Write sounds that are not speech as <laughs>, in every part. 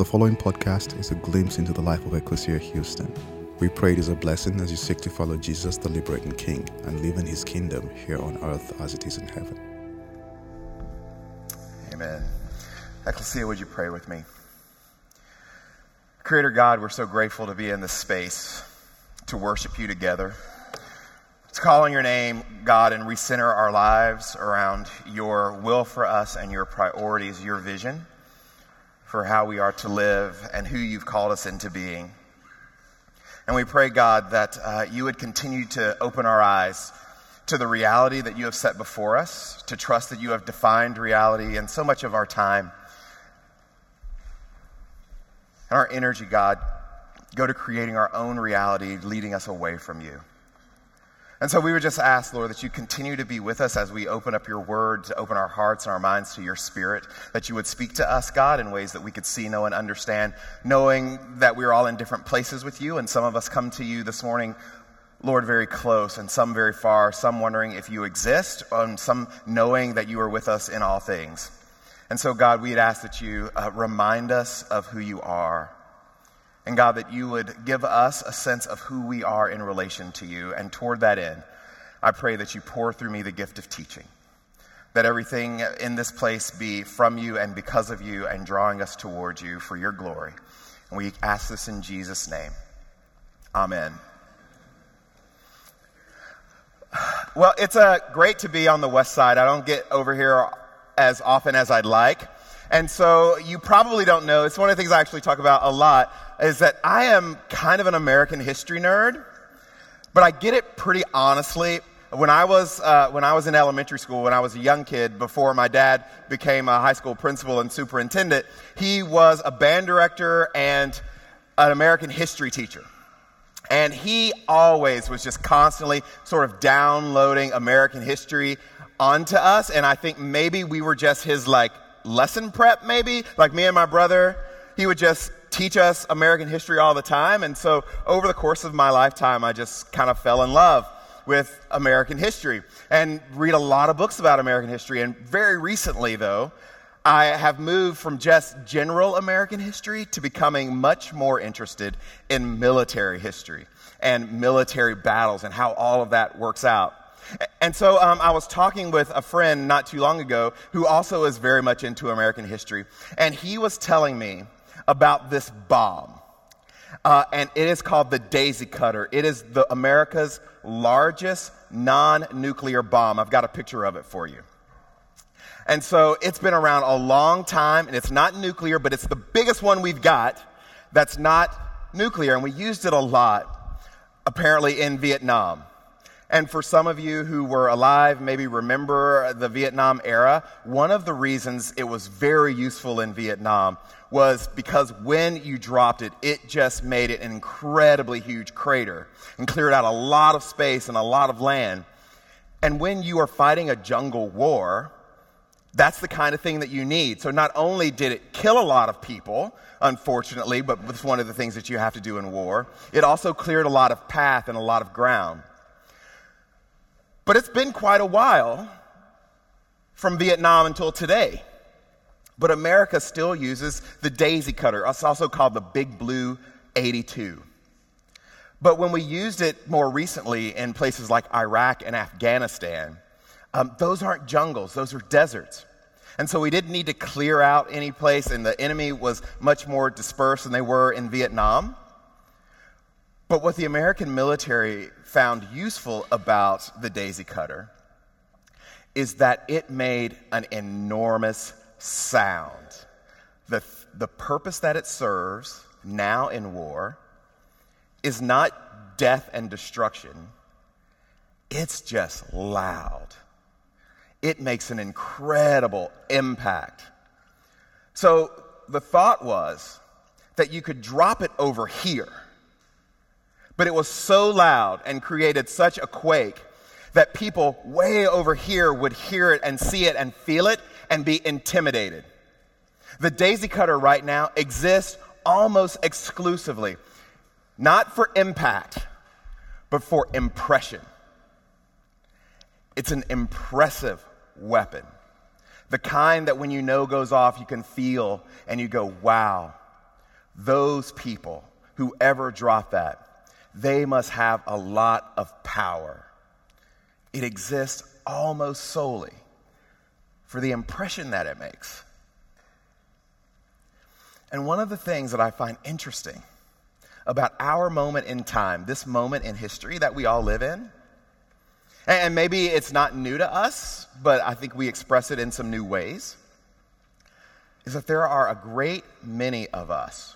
The following podcast is a glimpse into the life of Ecclesia Houston. We pray it is a blessing as you seek to follow Jesus, the liberating King, and live in his kingdom here on earth as it is in heaven. Amen. Ecclesia, would you pray with me? Creator God, we're so grateful to be in this space to worship you together. It's calling your name, God, and recenter our lives around your will for us and your priorities, your vision for how we are to live and who you've called us into being. And we pray, God, that uh, you would continue to open our eyes to the reality that you have set before us, to trust that you have defined reality and so much of our time and our energy, God, go to creating our own reality, leading us away from you. And so we would just ask, Lord, that you continue to be with us as we open up your word, to open our hearts and our minds to your spirit, that you would speak to us, God, in ways that we could see, know, and understand, knowing that we're all in different places with you, and some of us come to you this morning, Lord, very close, and some very far, some wondering if you exist, and some knowing that you are with us in all things. And so, God, we'd ask that you uh, remind us of who you are and God, that you would give us a sense of who we are in relation to you. And toward that end, I pray that you pour through me the gift of teaching. That everything in this place be from you and because of you and drawing us towards you for your glory. And we ask this in Jesus' name. Amen. Well, it's uh, great to be on the west side. I don't get over here as often as I'd like. And so you probably don't know, it's one of the things I actually talk about a lot, is that I am kind of an American history nerd, but I get it pretty honestly. When I was, uh, when I was in elementary school, when I was a young kid, before my dad became a high school principal and superintendent, he was a band director and an American history teacher. And he always was just constantly sort of downloading American history onto us. And I think maybe we were just his like lesson prep, maybe. Like me and my brother, he would just teach us American history all the time. And so over the course of my lifetime, I just kind of fell in love with American history and read a lot of books about American history. And very recently, though, I have moved from just general American history to becoming much more interested in military history and military battles and how all of that works out. And so um, I was talking with a friend not too long ago who also is very much into American history, and he was telling me about this bomb. Uh, and it is called the Daisy Cutter. It is the America's largest non-nuclear bomb. I've got a picture of it for you. And so it's been around a long time, and it's not nuclear, but it's the biggest one we've got that's not nuclear, and we used it a lot, apparently in Vietnam. And for some of you who were alive, maybe remember the Vietnam era, one of the reasons it was very useful in Vietnam was because when you dropped it, it just made it an incredibly huge crater and cleared out a lot of space and a lot of land. And when you are fighting a jungle war, that's the kind of thing that you need. So not only did it kill a lot of people, unfortunately, but it's one of the things that you have to do in war, it also cleared a lot of path and a lot of ground. But it's been quite a while from Vietnam until today. But America still uses the daisy cutter. It's also called the Big Blue 82. But when we used it more recently in places like Iraq and Afghanistan, um, those aren't jungles, those are deserts. And so we didn't need to clear out any place, and the enemy was much more dispersed than they were in Vietnam. But what the American military found useful about the daisy cutter is that it made an enormous sound. The, the purpose that it serves now in war is not death and destruction, it's just loud. It makes an incredible impact. So the thought was that you could drop it over here but it was so loud and created such a quake that people way over here would hear it and see it and feel it and be intimidated. The daisy cutter right now exists almost exclusively, not for impact, but for impression. It's an impressive weapon. The kind that when you know goes off, you can feel and you go, wow, those people, whoever drop that, they must have a lot of power. It exists almost solely for the impression that it makes. And one of the things that I find interesting about our moment in time, this moment in history that we all live in, and maybe it's not new to us, but I think we express it in some new ways, is that there are a great many of us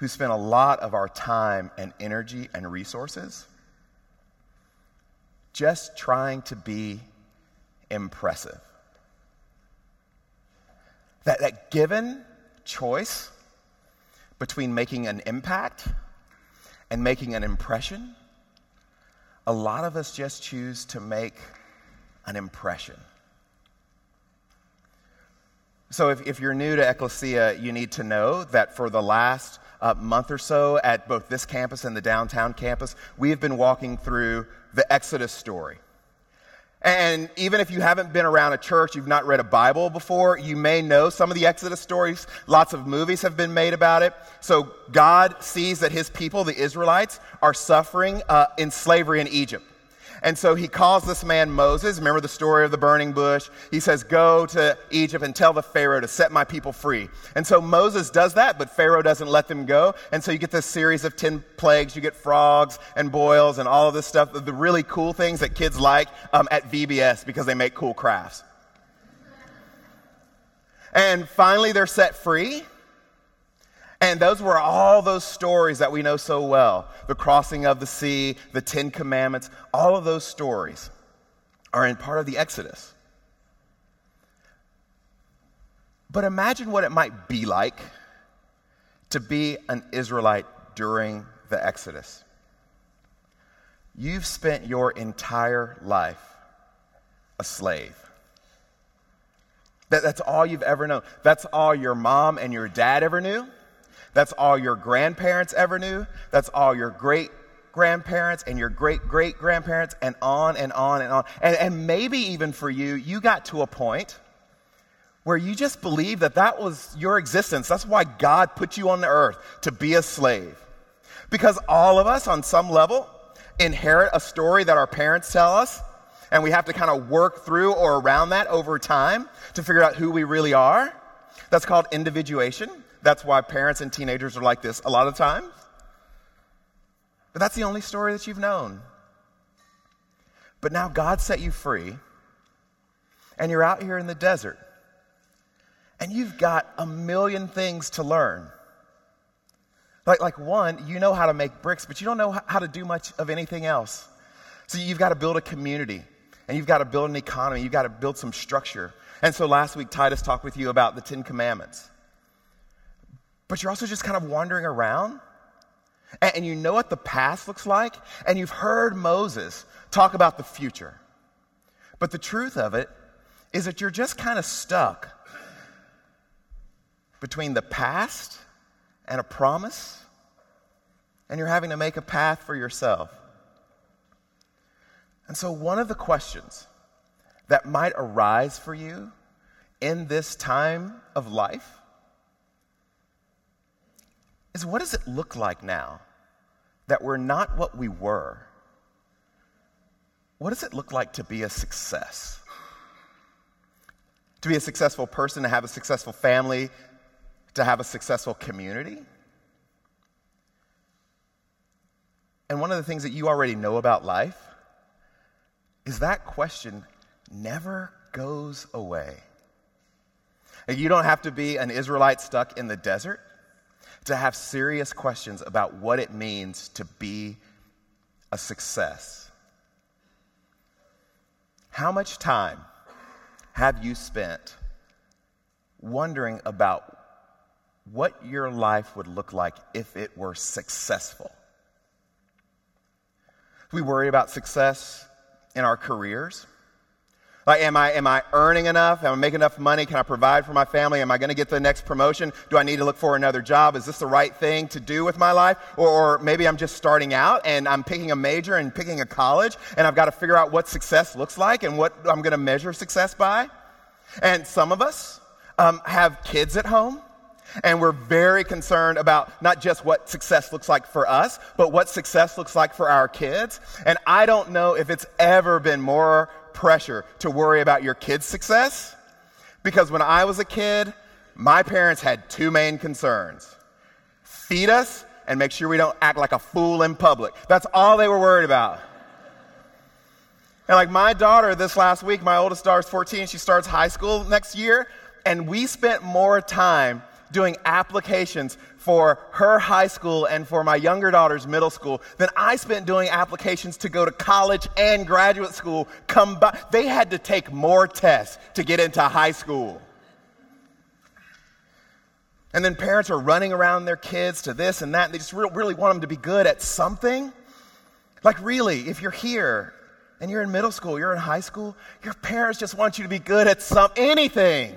who spend a lot of our time and energy and resources just trying to be impressive. That, that given choice between making an impact and making an impression, a lot of us just choose to make an impression. So, if, if you're new to Ecclesia, you need to know that for the last uh, month or so at both this campus and the downtown campus, we have been walking through the Exodus story. And even if you haven't been around a church, you've not read a Bible before, you may know some of the Exodus stories. Lots of movies have been made about it. So God sees that his people, the Israelites, are suffering uh, in slavery in Egypt. And so he calls this man Moses. Remember the story of the burning bush? He says, Go to Egypt and tell the Pharaoh to set my people free. And so Moses does that, but Pharaoh doesn't let them go. And so you get this series of 10 plagues. You get frogs and boils and all of this stuff, the really cool things that kids like um, at VBS because they make cool crafts. And finally, they're set free. And those were all those stories that we know so well the crossing of the sea, the Ten Commandments, all of those stories are in part of the Exodus. But imagine what it might be like to be an Israelite during the Exodus. You've spent your entire life a slave. That, that's all you've ever known. That's all your mom and your dad ever knew. That's all your grandparents ever knew. That's all your great grandparents and your great great grandparents, and on and on and on. And, and maybe even for you, you got to a point where you just believe that that was your existence. That's why God put you on the earth to be a slave. Because all of us, on some level, inherit a story that our parents tell us, and we have to kind of work through or around that over time to figure out who we really are. That's called individuation. That's why parents and teenagers are like this a lot of times. But that's the only story that you've known. But now God set you free, and you're out here in the desert, and you've got a million things to learn. Like, like one, you know how to make bricks, but you don't know how to do much of anything else. So you've got to build a community, and you've got to build an economy, you've got to build some structure. And so last week, Titus talked with you about the Ten Commandments but you're also just kind of wandering around. And, you know what the past looks like, and you've heard Moses talk about the future. But the truth of it is that you're just kind of stuck between the past and a promise, and you're having to make a path for yourself. And so, one of the questions that might arise for you in this time of life is what does it look like now that we're not what we were? What does it look like to be a success? To be a successful person, to have a successful family, to have a successful community? And one of the things that you already know about life is that question never goes away. You don't have to be an Israelite stuck in the desert to have serious questions about what it means to be a success. How much time have you spent wondering about what your life would look like if it were successful? We worry about success in our careers. Like, am I, am I earning enough? Am I making enough money? Can I provide for my family? Am I going to get the next promotion? Do I need to look for another job? Is this the right thing to do with my life? Or, or maybe I'm just starting out and I'm picking a major and picking a college and I've got to figure out what success looks like and what I'm going to measure success by. And some of us um, have kids at home And we're very concerned about not just what success looks like for us, but what success looks like for our kids. And I don't know if it's ever been more pressure to worry about your kids' success. Because when I was a kid, my parents had two main concerns feed us and make sure we don't act like a fool in public. That's all they were worried about. And like my daughter this last week, my oldest daughter's 14, she starts high school next year, and we spent more time doing applications for her high school and for my younger daughter's middle school than I spent doing applications to go to college and graduate school. Combi- they had to take more tests to get into high school. And then parents are running around their kids to this and that, and they just really, really want them to be good at something. Like, really, if you're here and you're in middle school, you're in high school, your parents just want you to be good at some anything.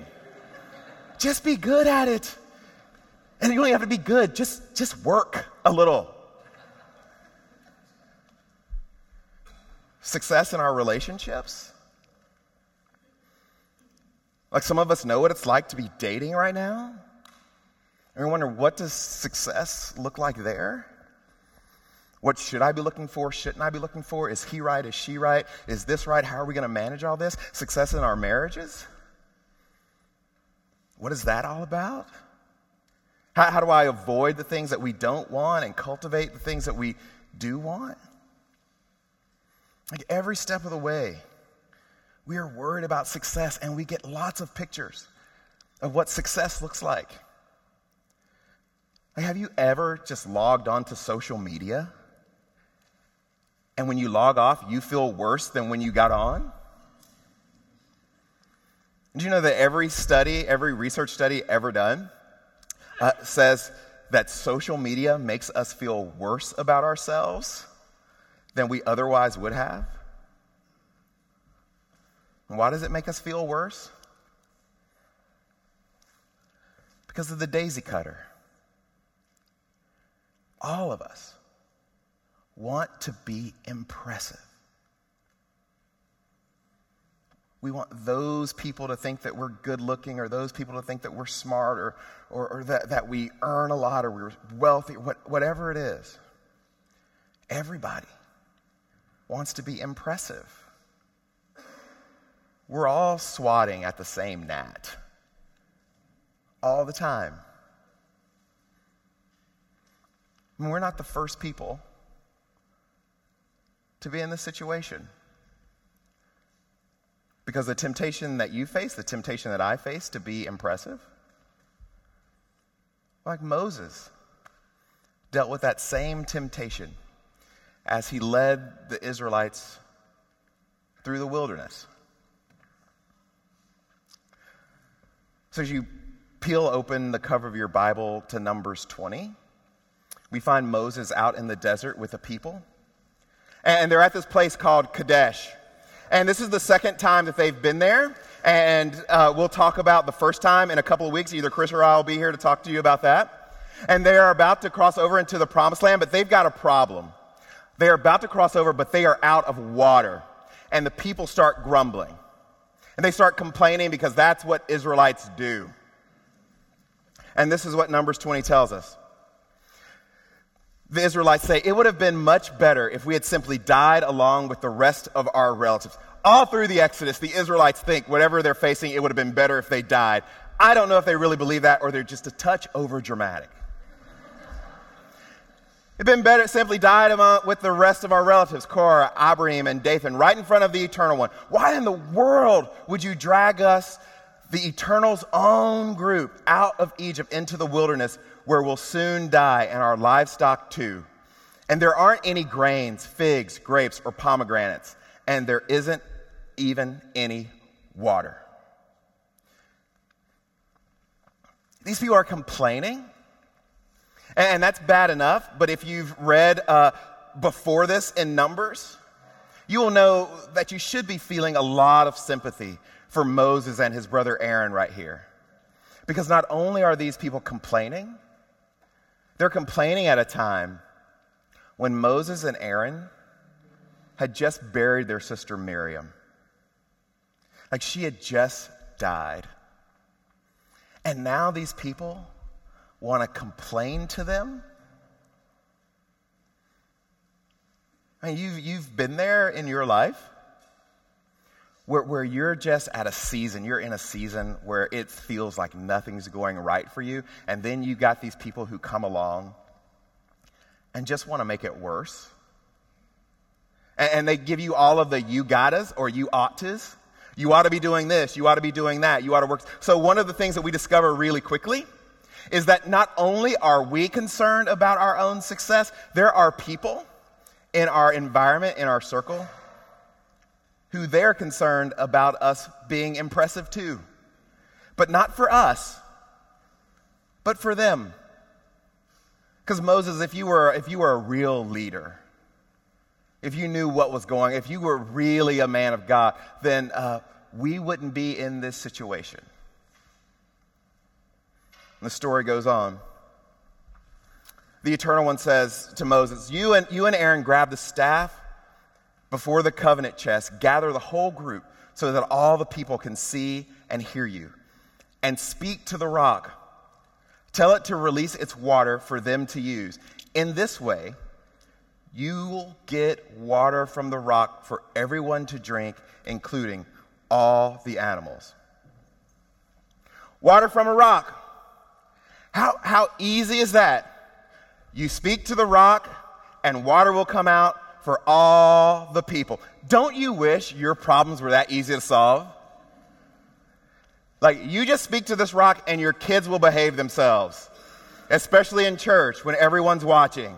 Just be good at it. And you don't have to be good, just, just work a little. Success in our relationships. Like some of us know what it's like to be dating right now. And we wonder, what does success look like there? What should I be looking for? Shouldn't I be looking for? Is he right? Is she right? Is this right? How are we going to manage all this? Success in our marriages? What is that all about? How, how do I avoid the things that we don't want and cultivate the things that we do want? Like every step of the way, we are worried about success and we get lots of pictures of what success looks like. Like, have you ever just logged onto social media? And when you log off, you feel worse than when you got on? Did you know that every study, every research study ever done, uh, says that social media makes us feel worse about ourselves than we otherwise would have? And why does it make us feel worse? Because of the daisy cutter all of us want to be impressive. We want those people to think that we're good looking, or those people to think that we're smart, or, or, or that, that we earn a lot, or we're wealthy, what, whatever it is. Everybody wants to be impressive. We're all swatting at the same gnat all the time. I mean, we're not the first people to be in this situation. Because the temptation that you face, the temptation that I face to be impressive, like Moses dealt with that same temptation as he led the Israelites through the wilderness. So, as you peel open the cover of your Bible to Numbers 20, we find Moses out in the desert with the people. And they're at this place called Kadesh. And this is the second time that they've been there. And uh, we'll talk about the first time in a couple of weeks. Either Chris or I will be here to talk to you about that. And they are about to cross over into the promised land, but they've got a problem. They are about to cross over, but they are out of water. And the people start grumbling. And they start complaining because that's what Israelites do. And this is what Numbers 20 tells us the Israelites say, it would have been much better if we had simply died along with the rest of our relatives. All through the Exodus, the Israelites think whatever they're facing, it would have been better if they died. I don't know if they really believe that or they're just a touch over dramatic. It'd been better simply died with the rest of our relatives, Korah, Abiram, and Dathan, right in front of the Eternal One. Why in the world would you drag us, the Eternal's own group, out of Egypt into the wilderness where we'll soon die, and our livestock too. And there aren't any grains, figs, grapes, or pomegranates, and there isn't even any water. These people are complaining, and that's bad enough, but if you've read uh, before this in Numbers, you will know that you should be feeling a lot of sympathy for Moses and his brother Aaron right here. Because not only are these people complaining, they're complaining at a time when Moses and Aaron had just buried their sister Miriam. Like she had just died. And now these people want to complain to them? I mean, you've, you've been there in your life where, where you're just at a season, you're in a season where it feels like nothing's going right for you, and then you got these people who come along and just want to make it worse. And, and they give you all of the you gottas or you oughtas. You ought to be doing this, you ought to be doing that, you ought to work. So, one of the things that we discover really quickly is that not only are we concerned about our own success, there are people in our environment, in our circle, who they're concerned about us being impressive too. But not for us, but for them. Because Moses, if you were if you were a real leader, if you knew what was going, if you were really a man of God, then uh, we wouldn't be in this situation. And the story goes on. The Eternal One says to Moses, You and, you and Aaron grab the staff before the covenant chest, gather the whole group so that all the people can see and hear you, and speak to the rock. Tell it to release its water for them to use. In this way, you will get water from the rock for everyone to drink, including all the animals. Water from a rock. How, how easy is that? You speak to the rock, and water will come out for all the people. Don't you wish your problems were that easy to solve? Like, you just speak to this rock, and your kids will behave themselves, especially in church when everyone's watching.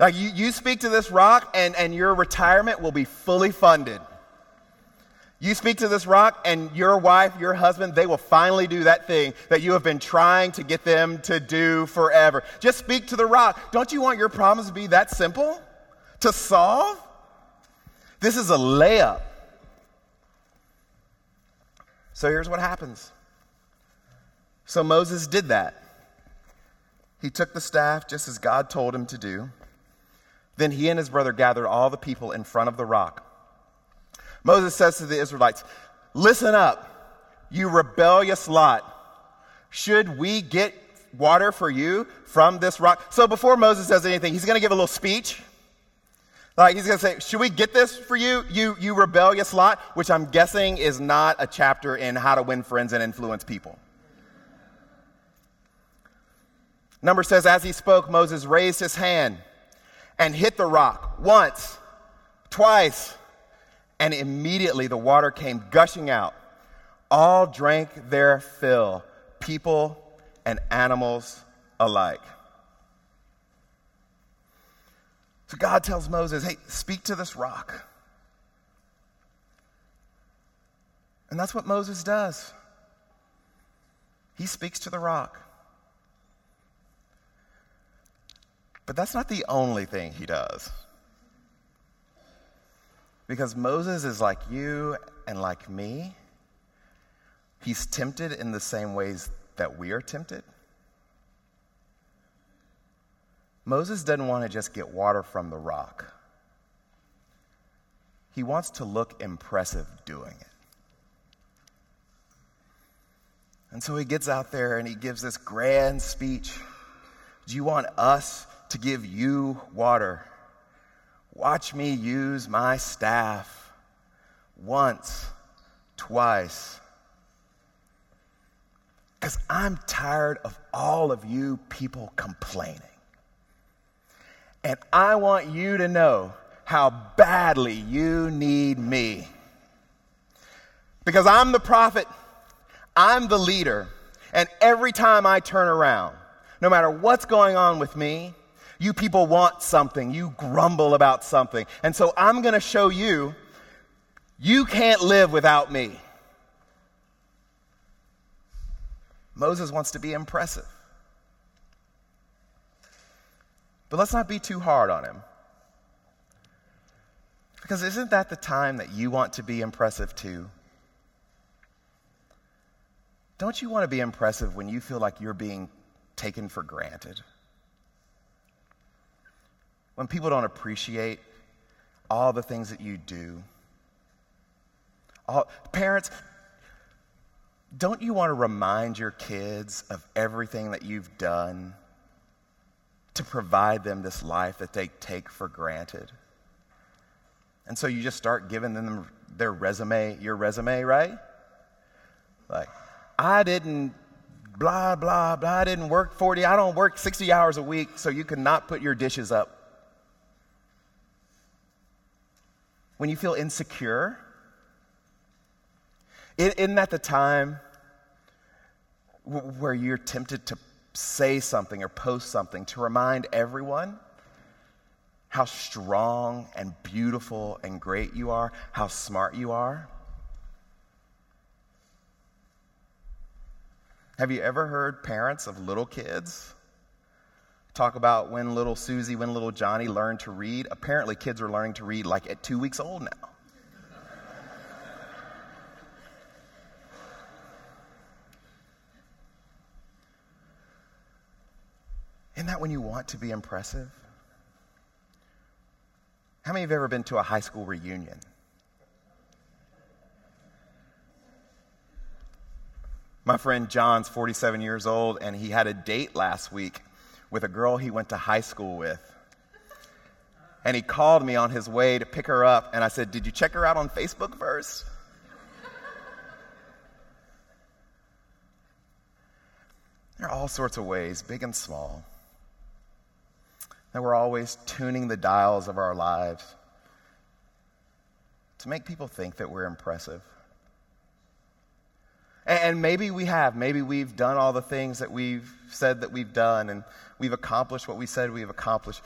Like you, you speak to this rock and, and your retirement will be fully funded. You speak to this rock and your wife, your husband, they will finally do that thing that you have been trying to get them to do forever. Just speak to the rock. Don't you want your problems to be that simple to solve? This is a layup. So here's what happens. So Moses did that. He took the staff just as God told him to do. Then he and his brother gathered all the people in front of the rock. Moses says to the Israelites, Listen up, you rebellious lot. Should we get water for you from this rock? So before Moses says anything, he's going to give a little speech. Like he's going to say, Should we get this for you, you, you rebellious lot? Which I'm guessing is not a chapter in how to win friends and influence people. Number says, As he spoke, Moses raised his hand and hit the rock once, twice, and immediately the water came gushing out. All drank their fill, people and animals alike. So God tells Moses, hey, speak to this rock. And that's what Moses does. He speaks to the rock. But that's not the only thing he does. Because Moses is like you and like me. He's tempted in the same ways that we are tempted. Moses doesn't want to just get water from the rock. He wants to look impressive doing it. And so he gets out there and he gives this grand speech. Do you want us to give you water. Watch me use my staff once, twice. Because I'm tired of all of you people complaining. And I want you to know how badly you need me. Because I'm the prophet, I'm the leader, and every time I turn around, no matter what's going on with me, you people want something, you grumble about something. And so I'm going to show you you can't live without me. Moses wants to be impressive. But let's not be too hard on him. Because isn't that the time that you want to be impressive too? Don't you want to be impressive when you feel like you're being taken for granted? when people don't appreciate all the things that you do. All, parents, don't you want to remind your kids of everything that you've done to provide them this life that they take for granted? And so you just start giving them their resume, your resume, right? Like, I didn't blah, blah, blah, I didn't work 40, I don't work 60 hours a week, so you cannot put your dishes up. When you feel insecure, isn't that the time where you're tempted to say something or post something to remind everyone how strong and beautiful and great you are, how smart you are? Have you ever heard parents of little kids talk about when little Susie, when little Johnny learned to read? Apparently, kids are learning to read like at two weeks old now. When you want to be impressive? How many have ever been to a high school reunion? My friend John's 47 years old, and he had a date last week with a girl he went to high school with. And he called me on his way to pick her up, and I said, Did you check her out on Facebook first? there are all sorts of ways, big and small, that we're always tuning the dials of our lives to make people think that we're impressive. And maybe we have. Maybe we've done all the things that we've said that we've done, and we've accomplished what we said we've accomplished.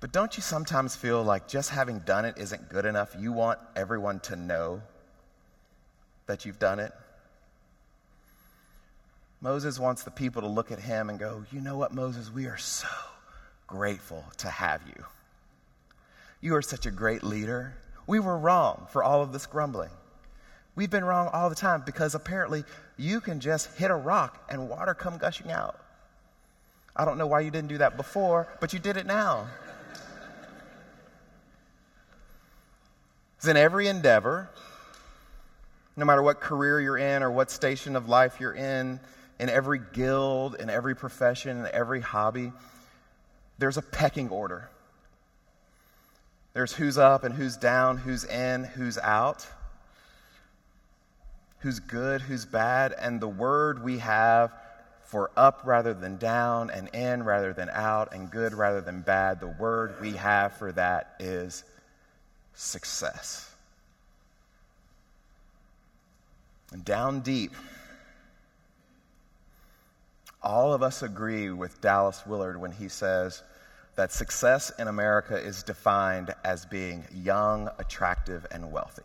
But don't you sometimes feel like just having done it isn't good enough? You want everyone to know that you've done it? Moses wants the people to look at him and go, You know what, Moses? We are so grateful to have you. You are such a great leader. We were wrong for all of this grumbling. We've been wrong all the time because apparently you can just hit a rock and water come gushing out. I don't know why you didn't do that before, but you did it now. In every endeavor, no matter what career you're in or what station of life you're in, in every guild, in every profession, in every hobby, there's a pecking order. There's who's up and who's down, who's in, who's out who's good, who's bad, and the word we have for up rather than down, and in rather than out, and good rather than bad, the word we have for that is success. And down deep, all of us agree with Dallas Willard when he says that success in America is defined as being young, attractive, and wealthy.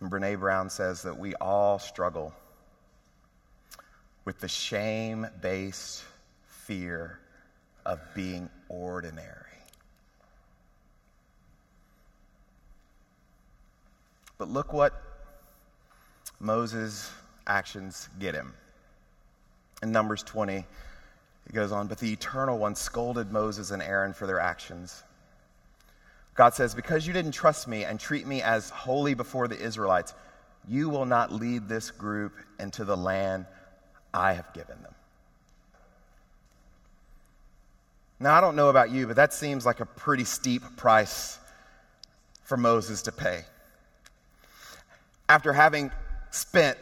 And Brene Brown says that we all struggle with the shame based fear of being ordinary. But look what Moses' actions get him. In Numbers 20, it goes on, but the Eternal One scolded Moses and Aaron for their actions. God says, Because you didn't trust me and treat me as holy before the Israelites, you will not lead this group into the land I have given them. Now, I don't know about you, but that seems like a pretty steep price for Moses to pay. After having spent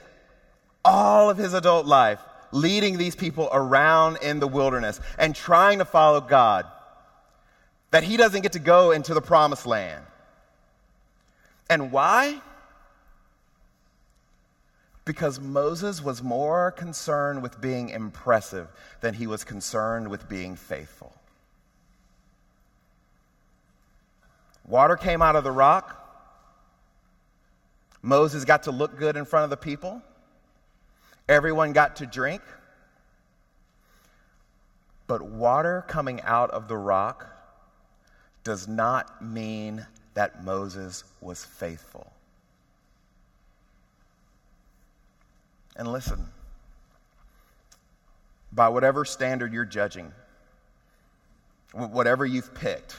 all of his adult life leading these people around in the wilderness and trying to follow God, that he doesn't get to go into the promised land. And why? Because Moses was more concerned with being impressive than he was concerned with being faithful. Water came out of the rock. Moses got to look good in front of the people. Everyone got to drink. But water coming out of the rock does not mean that Moses was faithful. And listen, by whatever standard you're judging, whatever you've picked,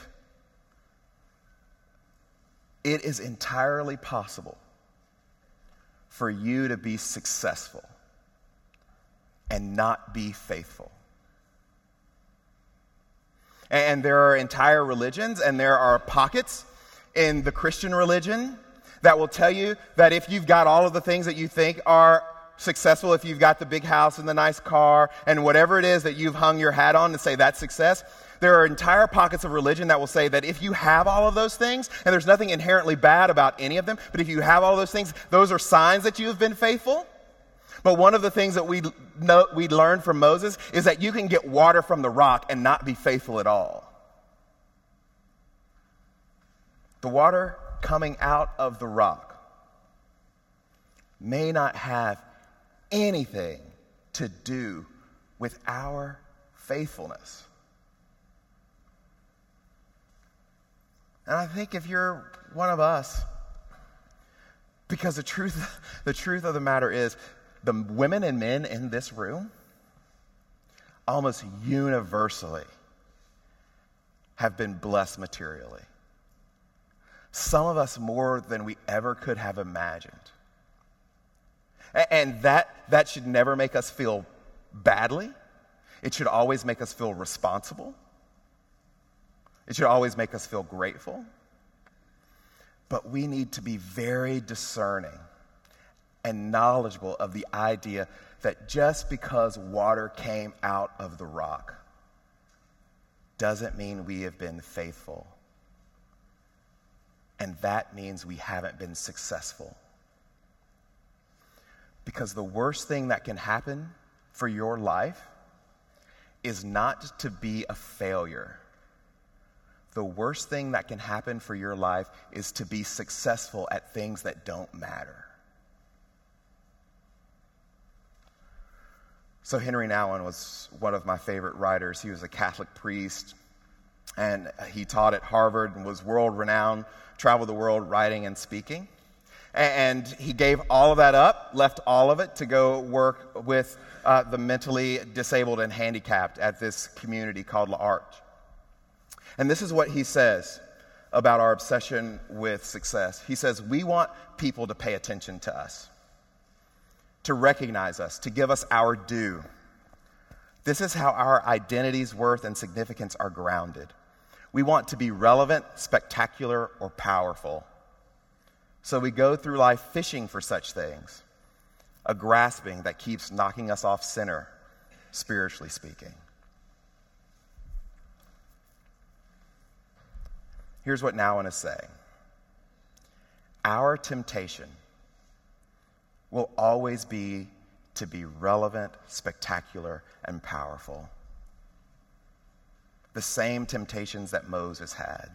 it is entirely possible for you to be successful and not be faithful. And there are entire religions and there are pockets in the Christian religion that will tell you that if you've got all of the things that you think are successful, if you've got the big house and the nice car and whatever it is that you've hung your hat on to say that's success, there are entire pockets of religion that will say that if you have all of those things, and there's nothing inherently bad about any of them, but if you have all those things, those are signs that you have been faithful. But one of the things that we, know, we learned from Moses is that you can get water from the rock and not be faithful at all. The water coming out of the rock may not have anything to do with our faithfulness. And I think if you're one of us, because the truth, <laughs> the truth of the matter is, the women and men in this room almost universally have been blessed materially. Some of us more than we ever could have imagined. And that, that should never make us feel badly. It should always make us feel responsible. It should always make us feel grateful. But we need to be very discerning and knowledgeable of the idea that just because water came out of the rock doesn't mean we have been faithful. And that means we haven't been successful. Because the worst thing that can happen for your life is not to be a failure. The worst thing that can happen for your life is to be successful at things that don't matter. So, Henri Nouwen was one of my favorite writers. He was a Catholic priest, and he taught at Harvard and was world renowned, traveled the world writing and speaking. And he gave all of that up, left all of it to go work with uh, the mentally disabled and handicapped at this community called La L'Arche. And this is what he says about our obsession with success. He says, We want people to pay attention to us, to recognize us, to give us our due. This is how our identity's worth and significance are grounded. We want to be relevant, spectacular, or powerful. So we go through life fishing for such things, a grasping that keeps knocking us off center, spiritually speaking. Here's what Nouwen is saying Our temptation will always be to be relevant, spectacular, and powerful. The same temptations that Moses had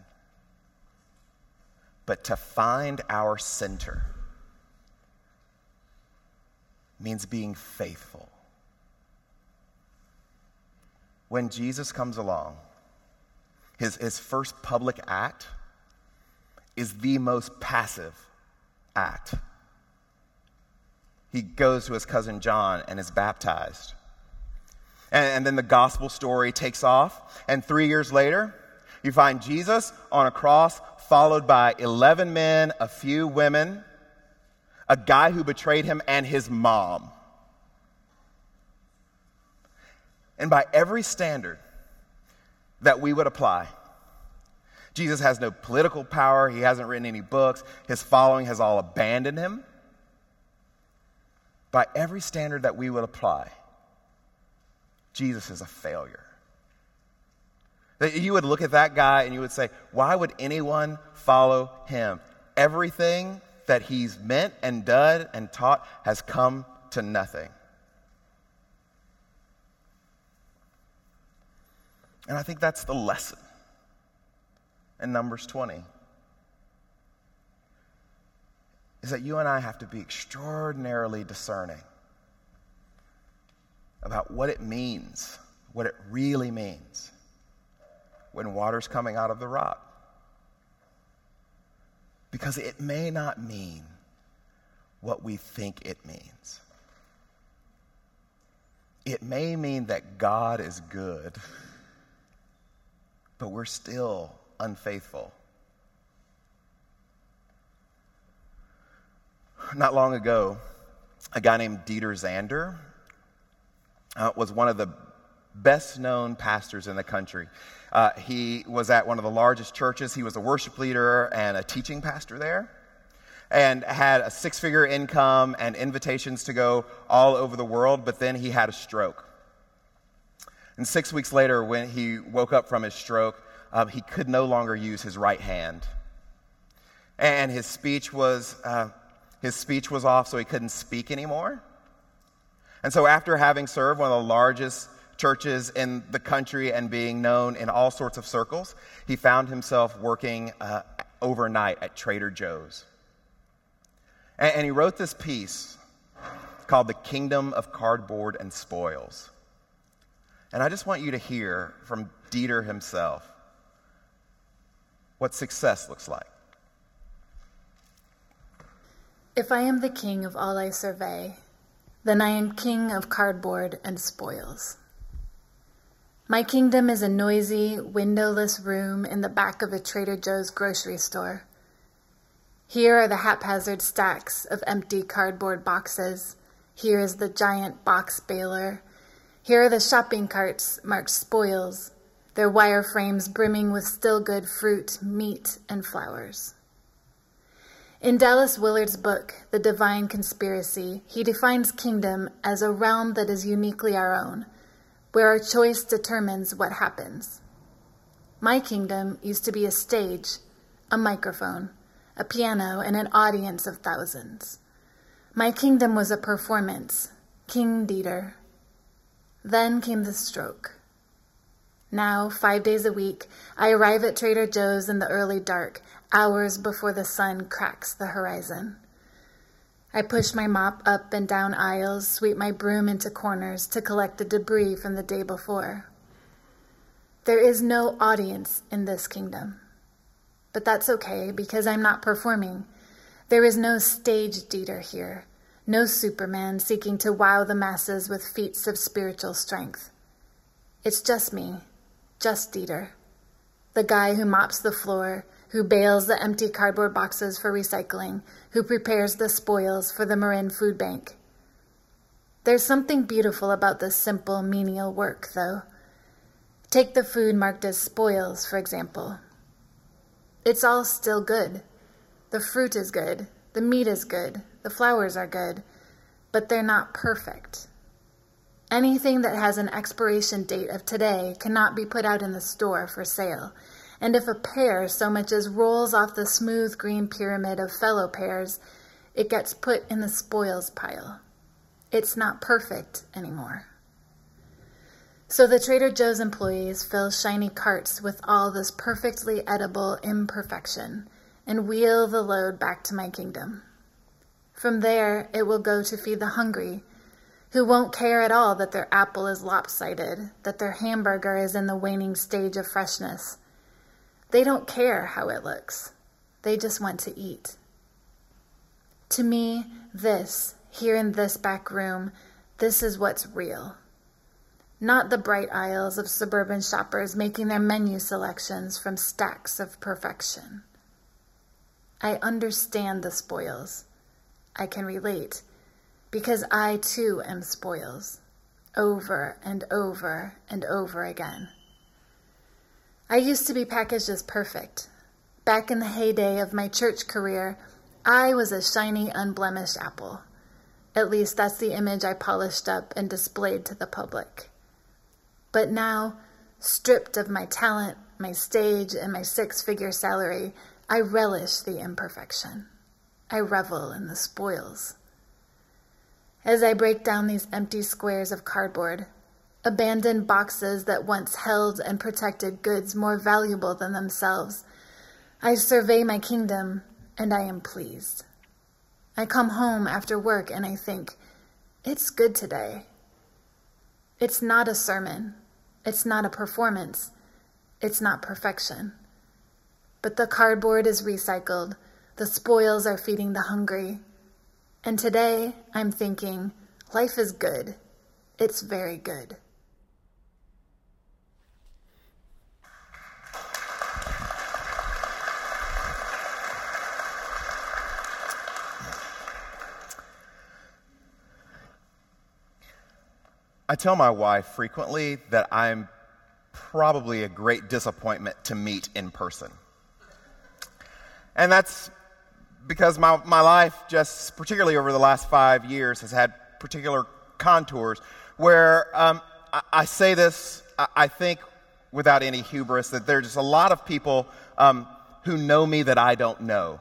but to find our center means being faithful. When Jesus comes along, his, his first public act is the most passive act. He goes to his cousin John and is baptized. And, and then the gospel story takes off, and three years later, you find Jesus on a cross followed by 11 men, a few women, a guy who betrayed him, and his mom. And by every standard that we would apply, Jesus has no political power. He hasn't written any books. His following has all abandoned him. By every standard that we would apply, Jesus is a failure. That you would look at that guy and you would say, why would anyone follow him? Everything that he's meant and done and taught has come to nothing. And I think that's the lesson in Numbers 20. Is that you and I have to be extraordinarily discerning about what it means, what it really means when water's coming out of the rock. Because it may not mean what we think it means. It may mean that God is good, but we're still unfaithful. not long ago, a guy named Dieter Zander uh, was one of the best known pastors in the country. Uh, he was at one of the largest churches. He was a worship leader and a teaching pastor there and had a six figure income and invitations to go all over the world, but then he had a stroke. And six weeks later, when he woke up from his stroke, um, he could no longer use his right hand. And his speech was, uh, his speech was off, so he couldn't speak anymore. And so, after having served one of the largest churches in the country and being known in all sorts of circles, he found himself working uh, overnight at Trader Joe's. And, and he wrote this piece called The Kingdom of Cardboard and Spoils. And I just want you to hear from Dieter himself what success looks like. If I am the king of all I survey, then I am king of cardboard and spoils. My kingdom is a noisy, windowless room in the back of a Trader Joe's grocery store. Here are the haphazard stacks of empty cardboard boxes. Here is the giant box baler. Here are the shopping carts marked spoils, their wire frames brimming with still good fruit, meat, and flowers. In Dallas Willard's book, The Divine Conspiracy, he defines kingdom as a realm that is uniquely our own where our choice determines what happens. My kingdom used to be a stage, a microphone, a piano, and an audience of thousands. My kingdom was a performance, King Dieter. Then came the stroke. Now, five days a week, I arrive at Trader Joe's in the early dark, hours before the sun cracks the horizon. I push my mop up and down aisles, sweep my broom into corners to collect the debris from the day before. There is no audience in this kingdom. But that's okay because I'm not performing. There is no stage Dieter here, no Superman seeking to wow the masses with feats of spiritual strength. It's just me, just Dieter, the guy who mops the floor, who bales the empty cardboard boxes for recycling, who prepares the spoils for the Marin Food Bank. There's something beautiful about this simple, menial work, though. Take the food marked as spoils, for example. It's all still good. The fruit is good, the meat is good, the flowers are good, but they're not perfect. Anything that has an expiration date of today cannot be put out in the store for sale and if a pear so much as rolls off the smooth green pyramid of fellow pears, it gets put in the spoils pile. It's not perfect anymore. So the Trader Joe's employees fill shiny carts with all this perfectly edible imperfection and wheel the load back to my kingdom. From there, it will go to feed the hungry, who won't care at all that their apple is lopsided, that their hamburger is in the waning stage of freshness, they don't care how it looks, they just want to eat. To me, this, here in this back room, this is what's real. Not the bright aisles of suburban shoppers making their menu selections from stacks of perfection. I understand the spoils. I can relate because I too am spoils over and over and over again. I used to be packaged as perfect. Back in the heyday of my church career, I was a shiny, unblemished apple. At least that's the image I polished up and displayed to the public. But now, stripped of my talent, my stage, and my six figure salary, I relish the imperfection. I revel in the spoils. As I break down these empty squares of cardboard, abandoned boxes that once held and protected goods more valuable than themselves. I survey my kingdom, and I am pleased. I come home after work and I think, it's good today. It's not a sermon. It's not a performance. It's not perfection. But the cardboard is recycled. The spoils are feeding the hungry. And today I'm thinking, life is good. It's very good. I tell my wife frequently that I'm probably a great disappointment to meet in person. And that's because my, my life, just particularly over the last five years, has had particular contours where um, I, I, say this, I, I, think, without any hubris, that there's just a lot of people um, who know me that I don't know.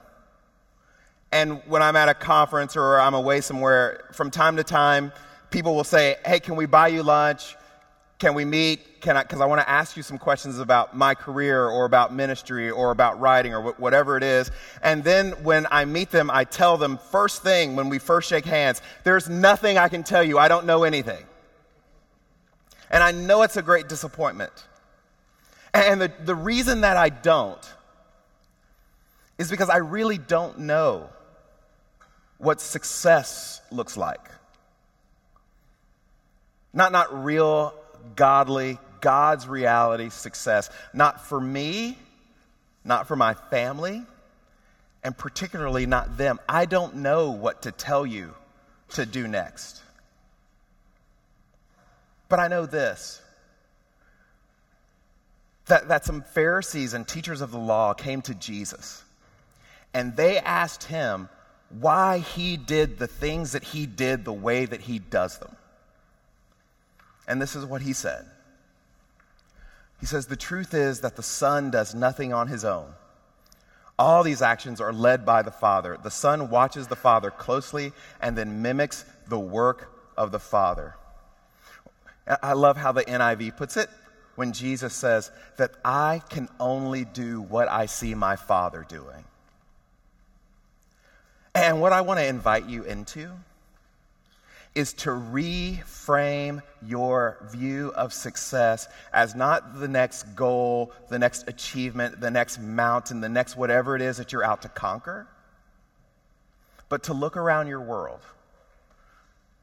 And when I'm at a conference or I'm away somewhere, from time to time, people will say, Hey, can we buy you lunch? Can we meet? Can I? Because I want to ask you some questions about my career or about ministry or about writing or wh- whatever it is. And then when I meet them, I tell them first thing when we first shake hands, there's nothing I can tell you. I don't know anything. And I know it's a great disappointment. And the, the reason that I don't is because I really don't know what success looks like. Not, not real, godly, God's reality success. Not for me, not for my family, and particularly not them. I don't know what to tell you to do next. But I know this that, that some Pharisees and teachers of the law came to Jesus and they asked him why he did the things that he did the way that he does them. And this is what he said He says, The truth is that the Son does nothing on his own. All these actions are led by the Father. The Son watches the Father closely and then mimics the work of the Father. I love how the NIV puts it when Jesus says that I can only do what I see my Father doing. And what I want to invite you into is to reframe your view of success as not the next goal, the next achievement, the next mountain, the next whatever it is that you're out to conquer, but to look around your world,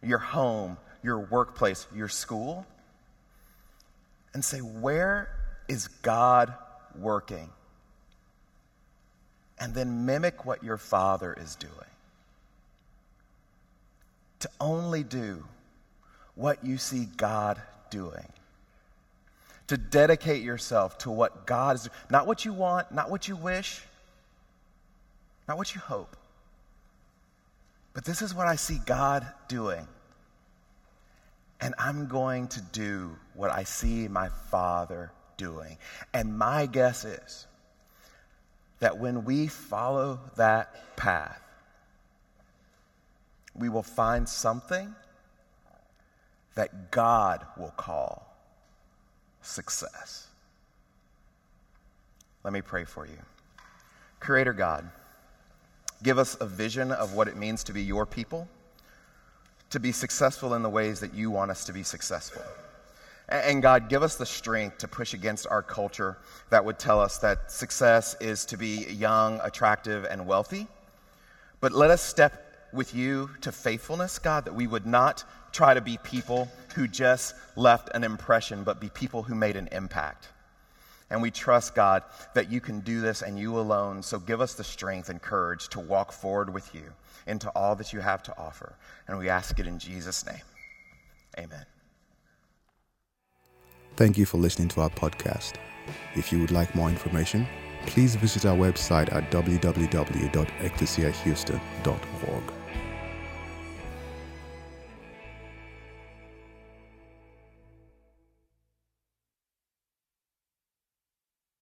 your home, your workplace, your school, and say, where is God working? And then mimic what your Father is doing to only do what you see God doing. To dedicate yourself to what God is, not what you want, not what you wish, not what you hope. But this is what I see God doing. And I'm going to do what I see my Father doing. And my guess is that when we follow that path, we will find something that God will call success. Let me pray for you. Creator God, give us a vision of what it means to be your people, to be successful in the ways that you want us to be successful. And God, give us the strength to push against our culture that would tell us that success is to be young, attractive, and wealthy. But let us step with you to faithfulness, God, that we would not try to be people who just left an impression, but be people who made an impact. And we trust, God, that you can do this and you alone. So give us the strength and courage to walk forward with you into all that you have to offer. And we ask it in Jesus' name. Amen. Thank you for listening to our podcast. If you would like more information, please visit our website at www.ecclesiahouston.org.